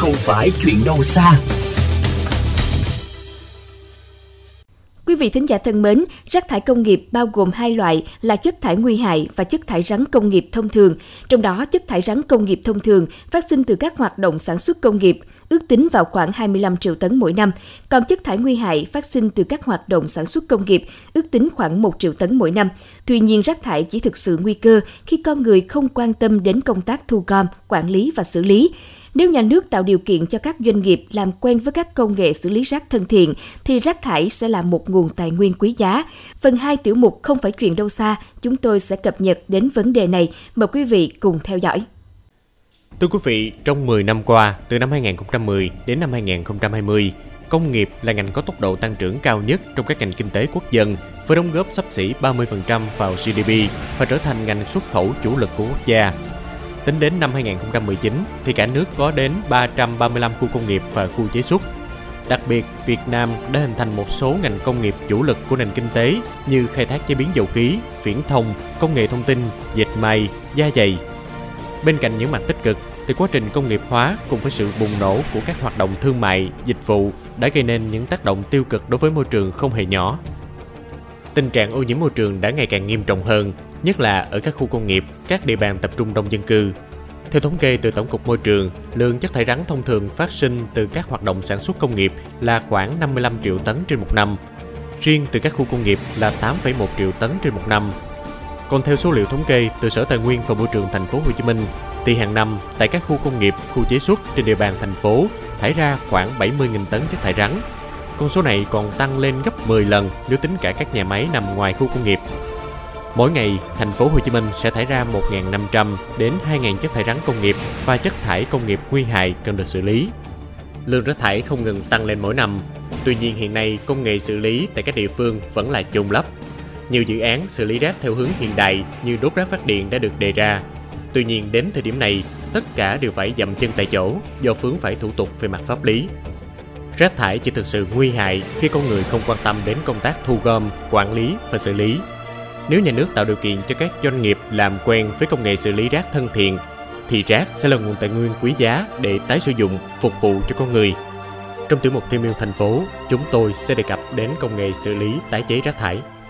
không phải chuyện đâu xa. Quý vị thính giả thân mến, rác thải công nghiệp bao gồm hai loại là chất thải nguy hại và chất thải rắn công nghiệp thông thường. Trong đó, chất thải rắn công nghiệp thông thường phát sinh từ các hoạt động sản xuất công nghiệp, ước tính vào khoảng 25 triệu tấn mỗi năm. Còn chất thải nguy hại phát sinh từ các hoạt động sản xuất công nghiệp, ước tính khoảng 1 triệu tấn mỗi năm. Tuy nhiên, rác thải chỉ thực sự nguy cơ khi con người không quan tâm đến công tác thu gom, quản lý và xử lý. Nếu nhà nước tạo điều kiện cho các doanh nghiệp làm quen với các công nghệ xử lý rác thân thiện, thì rác thải sẽ là một nguồn tài nguyên quý giá. Phần 2 tiểu mục Không phải chuyện đâu xa, chúng tôi sẽ cập nhật đến vấn đề này. Mời quý vị cùng theo dõi. Thưa quý vị, trong 10 năm qua, từ năm 2010 đến năm 2020, công nghiệp là ngành có tốc độ tăng trưởng cao nhất trong các ngành kinh tế quốc dân, với đóng góp sắp xỉ 30% vào GDP và trở thành ngành xuất khẩu chủ lực của quốc gia. Tính đến năm 2019 thì cả nước có đến 335 khu công nghiệp và khu chế xuất. Đặc biệt, Việt Nam đã hình thành một số ngành công nghiệp chủ lực của nền kinh tế như khai thác chế biến dầu khí, viễn thông, công nghệ thông tin, dệt may, da dày. Bên cạnh những mặt tích cực thì quá trình công nghiệp hóa cùng với sự bùng nổ của các hoạt động thương mại, dịch vụ đã gây nên những tác động tiêu cực đối với môi trường không hề nhỏ. Tình trạng ô nhiễm môi trường đã ngày càng nghiêm trọng hơn nhất là ở các khu công nghiệp, các địa bàn tập trung đông dân cư. Theo thống kê từ Tổng cục Môi trường, lượng chất thải rắn thông thường phát sinh từ các hoạt động sản xuất công nghiệp là khoảng 55 triệu tấn trên một năm. Riêng từ các khu công nghiệp là 8,1 triệu tấn trên một năm. Còn theo số liệu thống kê từ Sở Tài nguyên và Môi trường thành phố Hồ Chí Minh, thì hàng năm tại các khu công nghiệp, khu chế xuất trên địa bàn thành phố thải ra khoảng 70.000 tấn chất thải rắn. Con số này còn tăng lên gấp 10 lần nếu tính cả các nhà máy nằm ngoài khu công nghiệp Mỗi ngày, thành phố Hồ Chí Minh sẽ thải ra 1.500 đến 2.000 chất thải rắn công nghiệp và chất thải công nghiệp nguy hại cần được xử lý. Lượng rác thải không ngừng tăng lên mỗi năm. Tuy nhiên hiện nay công nghệ xử lý tại các địa phương vẫn là chôn lấp. Nhiều dự án xử lý rác theo hướng hiện đại như đốt rác phát điện đã được đề ra. Tuy nhiên đến thời điểm này, tất cả đều phải dậm chân tại chỗ do vướng phải thủ tục về mặt pháp lý. Rác thải chỉ thực sự nguy hại khi con người không quan tâm đến công tác thu gom, quản lý và xử lý nếu nhà nước tạo điều kiện cho các doanh nghiệp làm quen với công nghệ xử lý rác thân thiện, thì rác sẽ là nguồn tài nguyên quý giá để tái sử dụng, phục vụ cho con người. Trong tiểu mục Tiêu miêu thành phố, chúng tôi sẽ đề cập đến công nghệ xử lý tái chế rác thải.